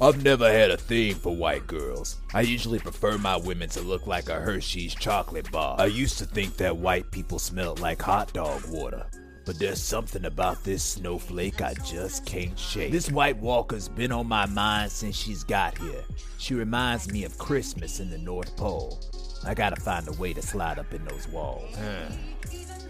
I've never had a thing for white girls. I usually prefer my women to look like a Hershey's chocolate bar. I used to think that white people smelled like hot dog water. But there's something about this snowflake I just can't shake. This White Walker's been on my mind since she's got here. She reminds me of Christmas in the North Pole. I gotta find a way to slide up in those walls.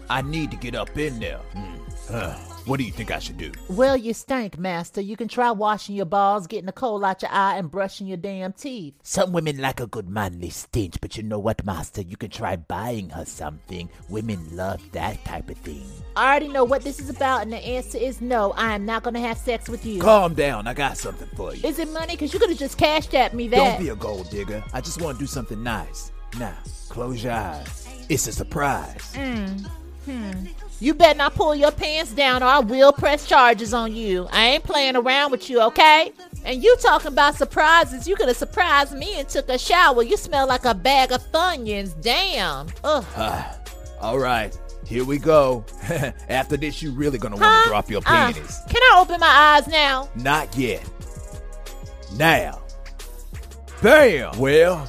I need to get up in there. Hmm. Huh. What do you think I should do? Well, you stink, master. You can try washing your balls, getting the coal out your eye, and brushing your damn teeth. Some women like a good manly stench, but you know what, master? You can try buying her something. Women love that type of thing. I already know what this is about, and the answer is no. I am not gonna have sex with you. Calm down. I got something for you. Is it money? Because you could have just cashed at me that. Don't be a gold digger. I just want to do something nice. Now, close your eyes. It's a surprise. Mm. Hmm. You better not pull your pants down or I will press charges on you. I ain't playing around with you, okay? And you talking about surprises, you could have surprised me and took a shower. You smell like a bag of Funyuns. Damn. Ugh. Uh, all right. Here we go. After this, you really gonna want to drop your Uh, panties. can I open my eyes now? Not yet. Now. Bam! Well,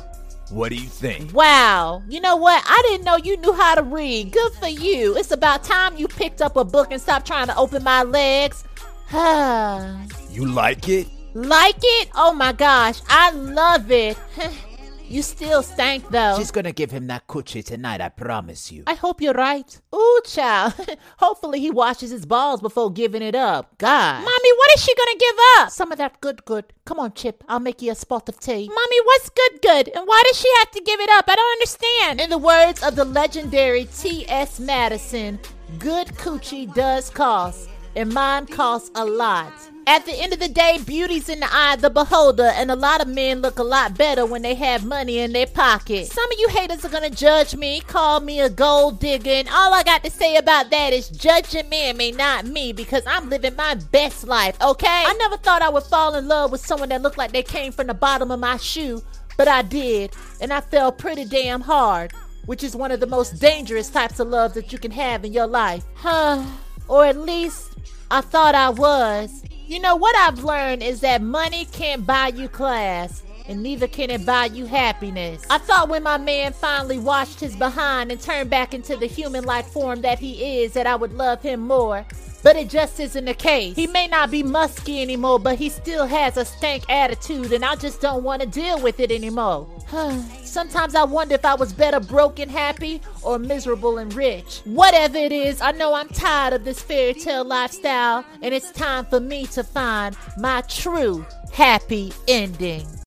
what do you think? Wow. You know what? I didn't know you knew how to read. Good for you. It's about time you picked up a book and stopped trying to open my legs. You like it? like it? Oh my gosh. I love it. you still stank though. She's gonna give him that coochie tonight, I promise you. I hope you're right. Ooh, child. Hopefully he washes his balls before giving it up. God. Mommy, what is she gonna give up? Some of that good good. Come on, Chip. I'll make you a spot of tea. Mommy, what's good good? And why does she have to give it up? I don't understand. In the words of the legendary T.S. Madison, good coochie does cost, and mine costs a lot. At the end of the day, beauty's in the eye of the beholder, and a lot of men look a lot better when they have money in their pocket. Some of you haters are gonna judge me, call me a gold digger, and all I got to say about that is judge your man, may not me, because I'm living my best life, okay? I never thought I would fall in love with someone that looked like they came from the bottom of my shoe, but I did, and I fell pretty damn hard which is one of the most dangerous types of love that you can have in your life. Huh. Or at least I thought I was. You know what I've learned is that money can't buy you class. And neither can it buy you happiness. I thought when my man finally washed his behind and turned back into the human like form that he is, that I would love him more. But it just isn't the case. He may not be musky anymore, but he still has a stank attitude, and I just don't want to deal with it anymore. Sometimes I wonder if I was better broke and happy or miserable and rich. Whatever it is, I know I'm tired of this fairy tale lifestyle, and it's time for me to find my true happy ending.